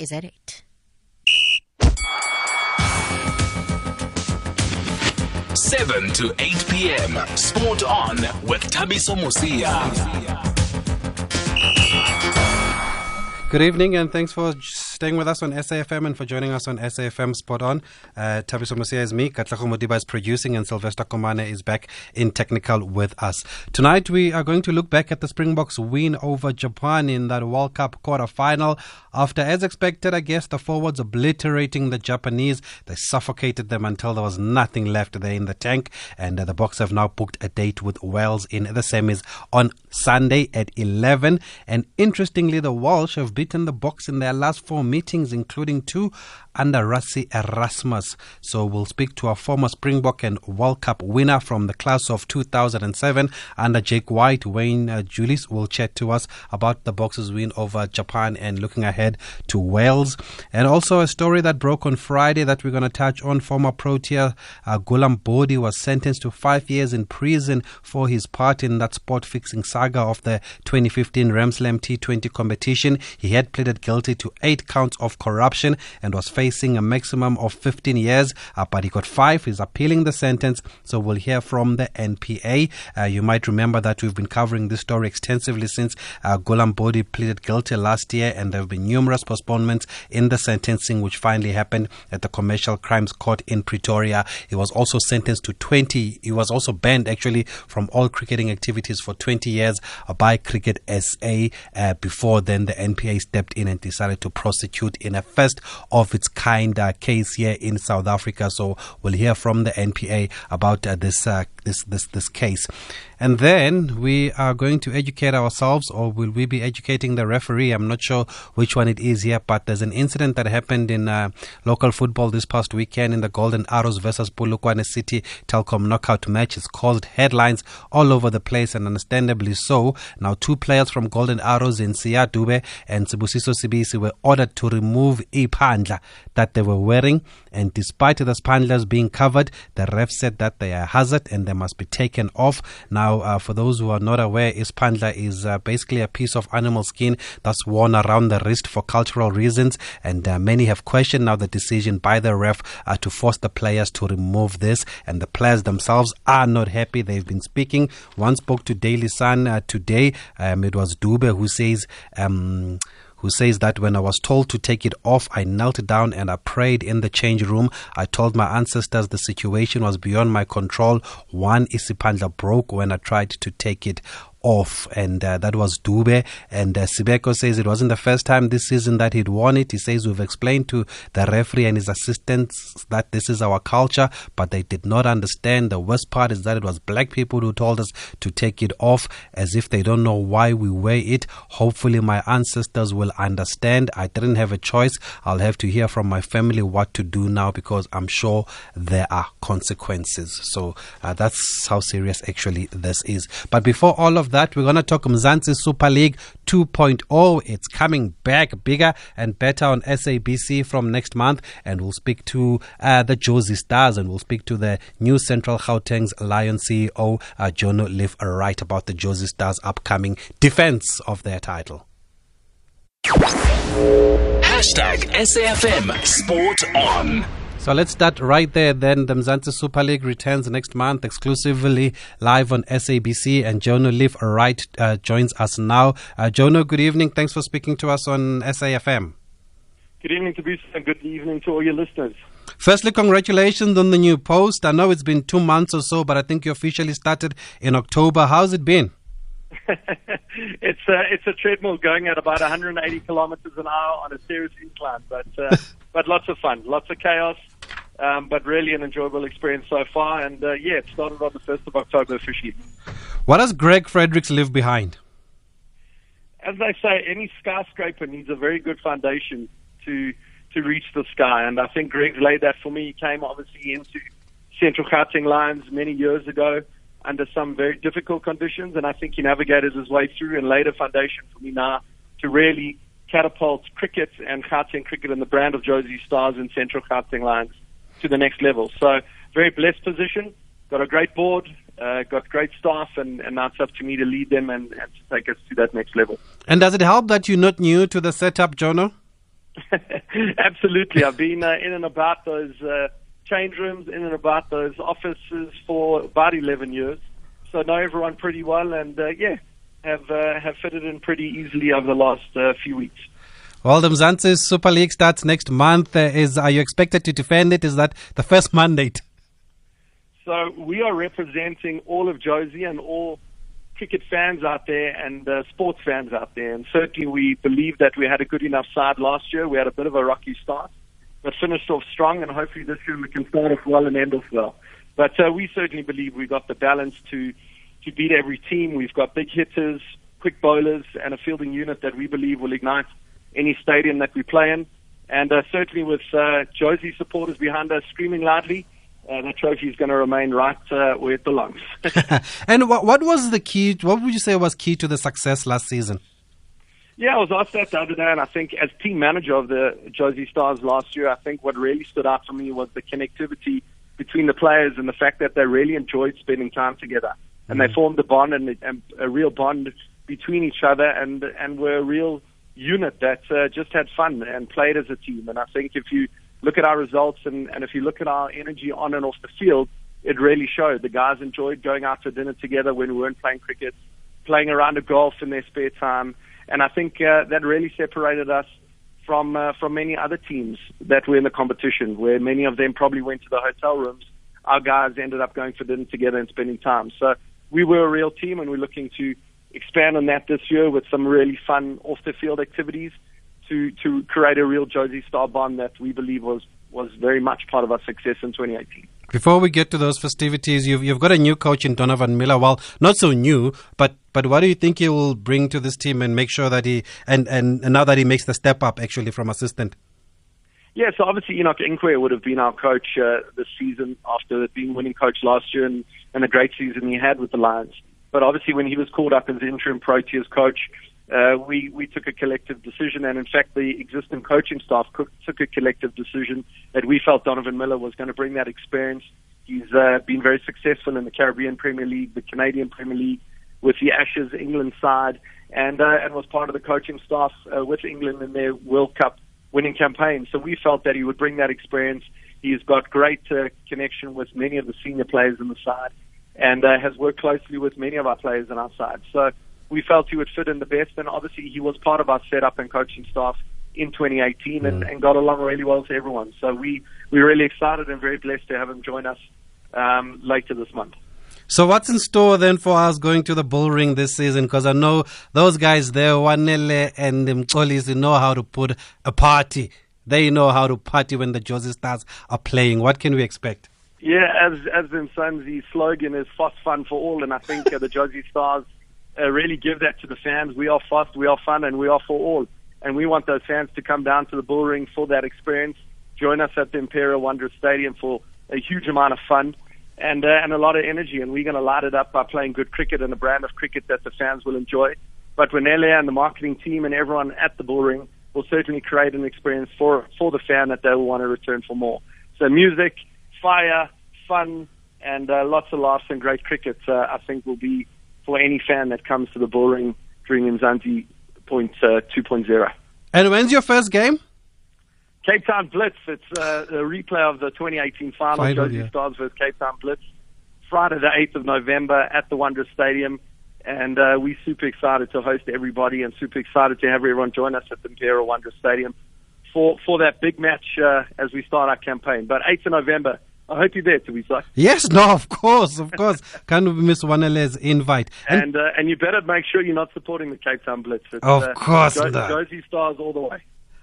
is at 8. Seven to eight p.m. Sport on with Thabiso Mosia. Good evening, and thanks for staying with us on SAFM and for joining us on SAFM Sport On. Uh, Thabiso Mosia is me, Katlaho Modiba is producing, and Sylvester Komane is back in technical with us. Tonight, we are going to look back at the Springboks win over Japan in that World Cup quarter final. After, as expected, I guess, the forwards obliterating the Japanese, they suffocated them until there was nothing left there in the tank. And uh, the Boks have now booked a date with Wales in the semis on Sunday at 11. And interestingly, the Welsh have beaten the Boks in their last four meetings, including two under Rassie Erasmus. So we'll speak to a former Springbok and World Cup winner from the class of 2007 under Jake White. Wayne uh, Julies will chat to us about the Boxers' win over Japan and looking ahead to Wales. And also a story that broke on Friday that we're going to touch on. Former Protea uh, Gulam Bodi was sentenced to five years in prison for his part in that sport fixing saga of the 2015 Ram Slam T20 competition. He had pleaded guilty to eight counts of corruption and was facing a maximum of 15 years, uh, but he got five. He's appealing the sentence, so we'll hear from the NPA. Uh, you might remember that we've been covering this story extensively since uh, Gulam Bodi pleaded guilty last year, and there have been numerous postponements in the sentencing, which finally happened at the Commercial Crimes Court in Pretoria. He was also sentenced to 20. He was also banned actually from all cricketing activities for 20 years by Cricket SA. Uh, before then, the NPA stepped in and decided to prosecute in a first of its kind uh, case here in South Africa. So we'll hear from the NPA about uh, this uh, this this this case. And then we are going to educate ourselves, or will we be educating the referee? I'm not sure which one it is here, but there's an incident that happened in uh, local football this past weekend in the Golden Arrows versus Polokwane City Telkom knockout match. It's caused headlines all over the place, and understandably so. Now, two players from Golden Arrows in Siya Dube and Sibusiso Sibisi were ordered to remove ipandla that they were wearing, and despite the spandlas being covered, the ref said that they are hazard and they must be taken off. Now, uh, for those who are not aware, ispandla is uh, basically a piece of animal skin that's worn around the wrist for cultural reasons, and uh, many have questioned now the decision by the ref uh, to force the players to remove this, and the players themselves are not happy. They've been speaking. One spoke to Daily Sun uh, today. Um, it was Dube who says. Um, who says that when I was told to take it off, I knelt down and I prayed in the change room. I told my ancestors the situation was beyond my control. One isipandla broke when I tried to take it off, and uh, that was Dube. And uh, Sibeko says it wasn't the first time this season that he'd won it. He says we've explained to the referee and his assistants that this is our culture, but they did not understand. The worst part is that it was black people who told us to take it off, as if they don't know why we wear it. Hopefully, my ancestors will understand. I didn't have a choice. I'll have to hear from my family what to do now because I'm sure there are consequences. So uh, that's how serious actually this is. But before all of that, we're going to talk Mzansi Super League 2.0. It's coming back bigger and better on SABC from next month. And we'll speak to uh, the Jozi Stars and we'll speak to the new Central Gauteng's Lion CEO, uh, Jono Leaf-Wright about the Jozi Stars' upcoming defense of their title. Hashtag SAFM Sport On. So let's start right there. Then the Mzansi Super League returns next month exclusively live on SABC, and Jono Leaf-Wright uh, joins us now. Uh, Jono, good evening. Thanks for speaking to us on SAFM. Good evening to Bruce, and good evening to all your listeners. Firstly, congratulations on the new post. I know it's been two months or so, but I think you officially started in October. How's it been? it's a it's a treadmill going at about 180 kilometers an hour on a serious incline, but uh, but lots of fun, lots of chaos, um, but really an enjoyable experience so far. And uh, yeah, it started on the first of October officially. What does Greg Fredericks leave behind? As they say, any skyscraper needs a very good foundation to to reach the sky, and I think Greg laid that for me. He came obviously into Central Gauteng Lions many years ago under some very difficult conditions, and I think he navigated his way through and laid a foundation for me now to really catapult cricket and Gauteng cricket and the brand of Jozi Stars in Central Gauteng Lions to the next level. So, very blessed position. Got a great board, uh, got great staff, and, and now it's up to me to lead them and, and to take us to that next level. And does it help that you're not new to the setup, Jono? Absolutely. I've been uh, in and about those uh, change rooms, in and about those offices for about 11 years. So I know everyone pretty well, and uh, yeah, have uh, have fitted in pretty easily over the last uh, few weeks. Well, the Mzansi Super League starts next month. Uh, is are you expected to defend it? Is that the first mandate? So we are representing all of Jozi and all cricket fans out there and uh, sports fans out there. And certainly we believe that we had a good enough side last year. We had a bit of a rocky start, but finished off strong. And hopefully this year we can start off well and end off well. But uh, we certainly believe we've got the balance to to beat every team. We've got big hitters, quick bowlers, and a fielding unit that we believe will ignite any stadium that we play in. And uh, certainly with uh, Jozi supporters behind us screaming loudly, uh, the trophy is going to remain right uh, where it belongs. and what, what was the key? What would you say was key to the success last season? Yeah, I was asked that the other day, and I think as team manager of the Jozi Stars last year, I think what really stood out for me was the connectivity between the players and the fact that they really enjoyed spending time together, and mm. they formed a bond and, and a real bond between each other, and and were a real unit that uh, just had fun and played as a team. And I think if you look at our results and, and if you look at our energy on and off the field, it really showed. The guys enjoyed going out to dinner together when we weren't playing cricket, playing around a golf in their spare time, and I think uh, that really separated us from uh, from many other teams that were in the competition, where many of them probably went to the hotel rooms. Our guys ended up going for dinner together and spending time. So we were a real team, and we're looking to expand on that this year with some really fun off the field activities to to create a real Jozi Star bond that we believe was was very much part of our success in 2018. Before we get to those festivities, you've you've got a new coach in Donovan Miller. Well, not so new, but but what do you think he will bring to this team and make sure that he and and, and now that he makes the step up actually from assistant? Yeah, so obviously Enoch Nkwe would have been our coach uh, this season after being winning coach last year and, and a great season he had with the Lions. But obviously when he was called up as interim Proteas coach, uh, we, we took a collective decision, and in fact, the existing coaching staff took a collective decision that we felt Donovan Miller was going to bring that experience. He's uh, been very successful in the Caribbean Premier League, the Canadian Premier League, with the Ashes England side, and uh, and was part of the coaching staff uh, with England in their World Cup winning campaign. So we felt that he would bring that experience. He's got great uh, connection with many of the senior players in the side, and uh, has worked closely with many of our players on our side. So we felt he would fit in the best, and obviously he was part of our setup and coaching staff in 2018 and, mm. and got along really well to everyone. So we we're really excited and very blessed to have him join us um, later this month. So what's in store then for us going to the bull ring this season? Because I know those guys there, Wanele and Mkolis, know how to put a party. They know how to party when the Jozi Stars are playing. What can we expect? Yeah, as as Mzansi slogan is "Fast Fun for All," and I think uh, the Jozi Stars uh, really give that to the fans. We are fast, we are fun, and we are for all. And we want those fans to come down to the bull ring for that experience. Join us at the Imperial Wanderers Stadium for a huge amount of fun and uh, and a lot of energy. And we're going to light it up by playing good cricket and a brand of cricket that the fans will enjoy. But Renelle and the marketing team and everyone at the bull ring will certainly create an experience for for the fan that they will want to return for more. So music, fire, fun, and uh, lots of laughs and great cricket. Uh, I think will be for any fan that comes to the bullring during Mzansi point uh, 2.0. And when's your first game? Cape Town Blitz. It's uh, a replay of the 2018 final, final Jozi yeah. Stars versus Cape Town Blitz. Friday the 8th of November at the Wanderers Stadium. And uh, we're super excited to host everybody and super excited to have everyone join us at the Imperial Wanderers Stadium for, for that big match uh, as we start our campaign. But 8th of November, I hope you're there, Teresa. Yes, no, of course, of course. Can't miss Wanele's invite. And and, uh, and, you better make sure you're not supporting the Cape Town Blitz. It's, of uh, course Go- not. Jozi Stars all the way.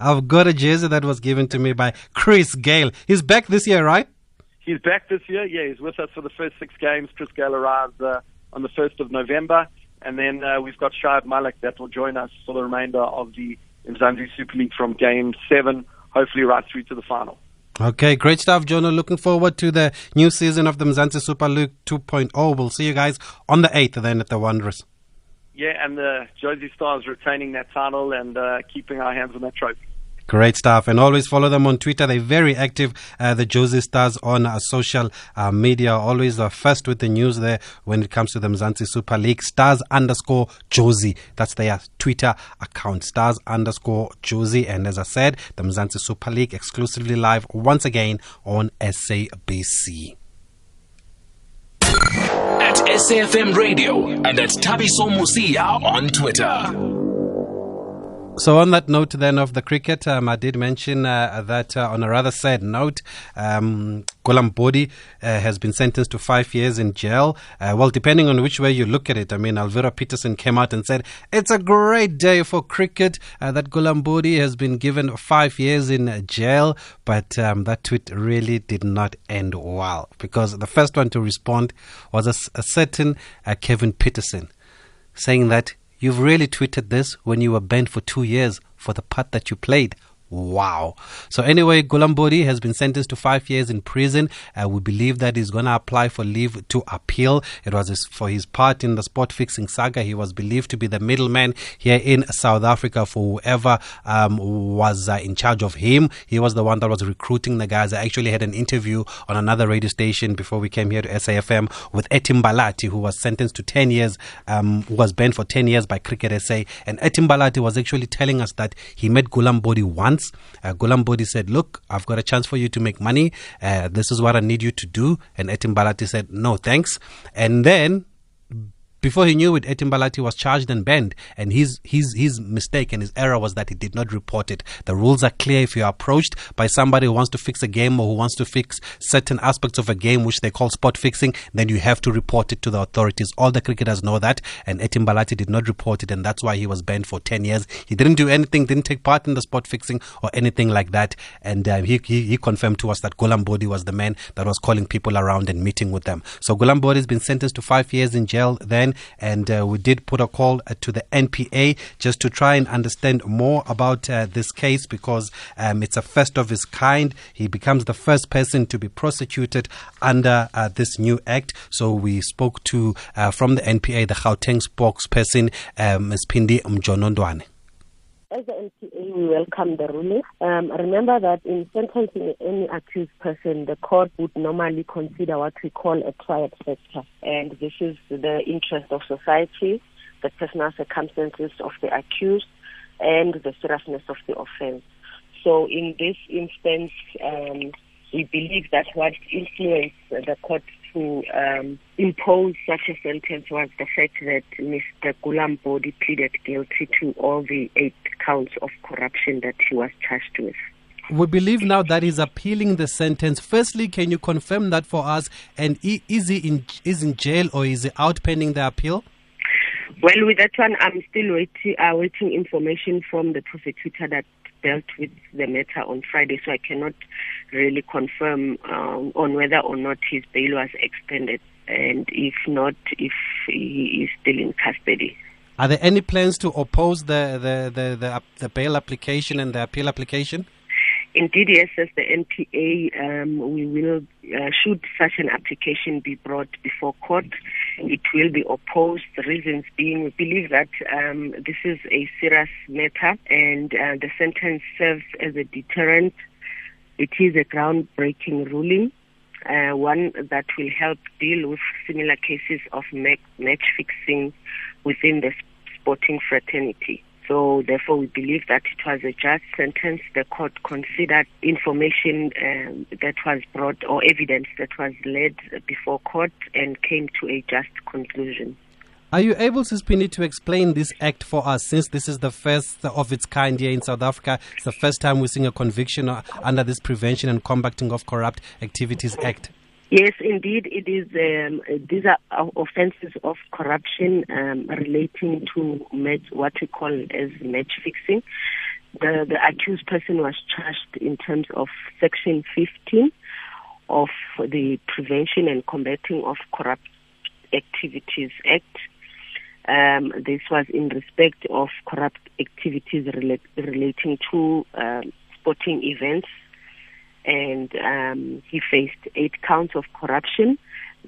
I've got a jersey that was given to me by Chris Gayle. He's back this year, right? He's back this year. Yeah, he's with us for the first six games. Chris Gayle arrives uh, on the 1st of November. And then uh, we've got Shahid Malik that will join us for the remainder of the Mzansi Super League from game seven, hopefully right through to the final. Okay, great stuff, Jonah. Looking forward to the new season of the Mzansi Super League 2.0. We'll see you guys on the 8th then at the Wanderers. Yeah, and the Jozi Stars retaining that title and uh, keeping our hands on that trophy. Great stuff. And always follow them on Twitter. They're very active, uh, the Jozi Stars on uh, social uh, media. Always the first with the news there when it comes to the Mzansi Super League. Stars underscore Jozi. That's their Twitter account. Stars underscore Jozi. And as I said, the Mzansi Super League exclusively live once again on SABC. At SAFM Radio and at Thabiso Mosia on Twitter. So, on that note, then of the cricket, um, I did mention uh, that uh, on a rather sad note, um, Gulam Bodi uh, has been sentenced to five years in jail. Uh, well, depending on which way you look at it, I mean, Alviro Petersen came out and said it's a great day for cricket uh, that Gulam Bodi has been given five years in jail. But um, that tweet really did not end well because the first one to respond was a, a certain uh, Kevin Pietersen saying that You've really tweeted this when you were banned for two years for the part that you played. Wow. So anyway, Gulam Bodi has been sentenced to five years in prison. Uh, we believe that he's going to apply for leave to appeal. It was his, for his part in the spot fixing saga. He was believed to be the middleman here in South Africa for whoever um, was uh, in charge of him. He was the one that was recruiting the guys. I actually had an interview on another radio station before we came here to SAFM with Ethy Mbhalati, who was sentenced to 10 years, um, was banned for 10 years by Cricket SA. And Ethy Mbhalati was actually telling us that he met Gulam Bodi once months. Uh, Gulam Bodi said, Look, I've got a chance for you to make money. Uh, this is what I need you to do. And Ethy Mbhalati said, No, thanks. And then before he knew it, Ethy Mbhalati was charged and banned. And his, his, his mistake and his error was that he did not report it. The rules are clear. If you're approached by somebody who wants to fix a game or who wants to fix certain aspects of a game, which they call spot fixing, then you have to report it to the authorities. All the cricketers know that. And Ethy Mbhalati did not report it. And that's why he was banned for 10 years. He didn't do anything, didn't take part in the spot fixing or anything like that. And uh, he, he, he, confirmed to us that Gulam Bodi was the man that was calling people around and meeting with them. So Gulam Bodi has been sentenced to five years in jail then and uh, we did put a call uh, to the NPA just to try and understand more about uh, this case because um, it's a first of its kind. He becomes the first person to be prosecuted under uh, this new act. So we spoke to uh, from the NPA the Gauteng spokesperson, um, Ms. Phindi Mjonondwane. As the NPA, we welcome the ruling. Um, remember that in sentencing any accused person, the court would normally consider what we call a triad factor. And this is the interest of society, the personal circumstances of the accused, and the seriousness of the offense. So in this instance, um, we believe that what influenced the court to um, impose such a sentence was the fact that Mr. Gulam Bodi pleaded guilty to all the eight counts of corruption that he was charged with. We believe now that he's appealing the sentence. Firstly, can you confirm that for us? And is he in is in jail or is he out pending the appeal? Well, with that one, I'm still waiting, uh, waiting information from the prosecutor that dealt with the matter on Friday, so I cannot really confirm um, on whether or not his bail was extended, and if not, if he is still in custody. Are there any plans to oppose the the the, the, the bail application and the appeal application? Indeed, yes, as the NPA, um, we will, uh, should such an application be brought before court, it will be opposed. The reasons being, we believe that um, this is a serious matter and uh, the sentence serves as a deterrent. It is a groundbreaking ruling, uh, one that will help deal with similar cases of match fixing within the sporting fraternity. So therefore, we believe that it was a just sentence. The court considered information um, that was brought or evidence that was led before court and came to a just conclusion. Are you able, Sispini, to explain this act for us since this is the first of its kind here in South Africa? It's the first time we're seeing a conviction uh, under this Prevention and Combating of Corrupt Activities Act. Yes, indeed, it is. Um, these are offences of corruption um, relating to match, what we call as match fixing. The, the accused person was charged in terms of Section 15 of the Prevention and Combating of Corrupt Activities Act. Um, this was in respect of corrupt activities relating to um, sporting events and um, he faced eight counts of corruption.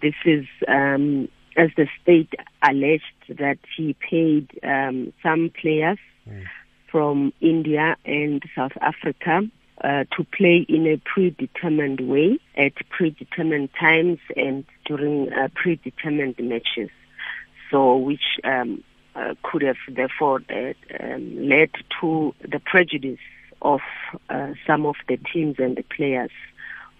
This is um, as the state alleged that he paid um, some players mm. from India and South Africa uh, to play in a predetermined way at predetermined times and during uh, predetermined matches. So, which um, uh, could have therefore uh, um, led to the prejudice of uh, some of the teams and the players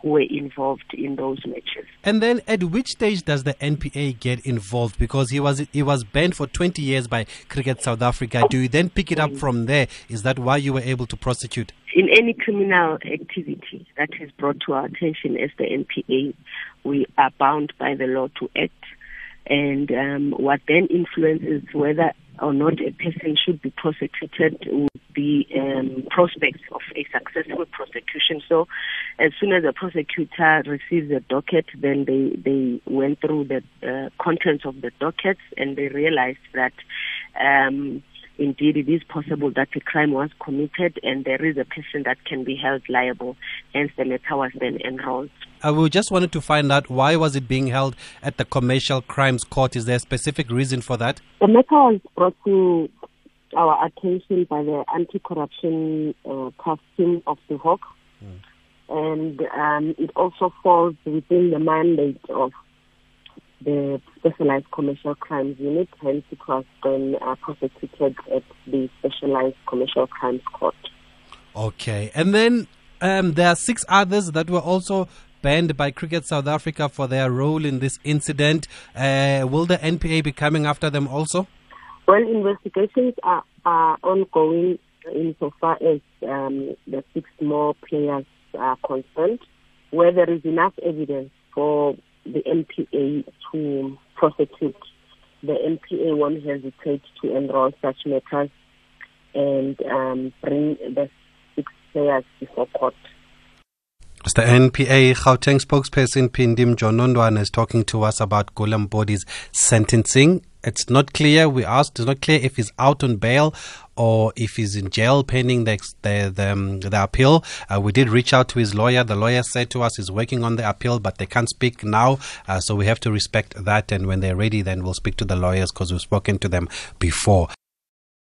who were involved in those matches. And then, at which stage does the NPA get involved? Because he was he was banned for 20 years by Cricket South Africa. Do you then pick it up from there? Is that why you were able to prosecute? In any criminal activity that is brought to our attention as the NPA, we are bound by the law to act. And um, what then influences whether or not a person should be prosecuted would be um, prospects of a successful prosecution. So, as soon as the prosecutor receives the docket, then they they went through the uh, contents of the dockets and they realized that. Um, indeed it is possible that a crime was committed and there is a person that can be held liable. Hence, the matter was then enrolled. Uh, we just wanted to find out why was it being held at the Commercial Crimes Court. Is there a specific reason for that? The matter was brought to our attention by the anti-corruption uh, task team of the Hawk. Mm. And um, it also falls within the mandate of the Specialized Commercial Crimes Unit, hence it was then uh, prosecuted at the Specialized Commercial Crimes Court. Okay, and then um, there are six others that were also banned by Cricket South Africa for their role in this incident. Uh, will the NPA be coming after them also? Well, investigations are, are ongoing insofar as um, the six more players are concerned. Where there is enough evidence for the NPA to prosecute, the NPA won't hesitate to enroll such matters and um, bring the six players before court. The NPA Gauteng spokesperson Phindi Mjondwana is talking to us about Gulam Bodi's sentencing. It's not clear. We asked. It's not clear if he's out on bail or if he's in jail pending the the the, um, the appeal. Uh, we did reach out to his lawyer. The lawyer said to us he's working on the appeal, but they can't speak now. Uh, so we have to respect that. And when they're ready, then we'll speak to the lawyers because we've spoken to them before.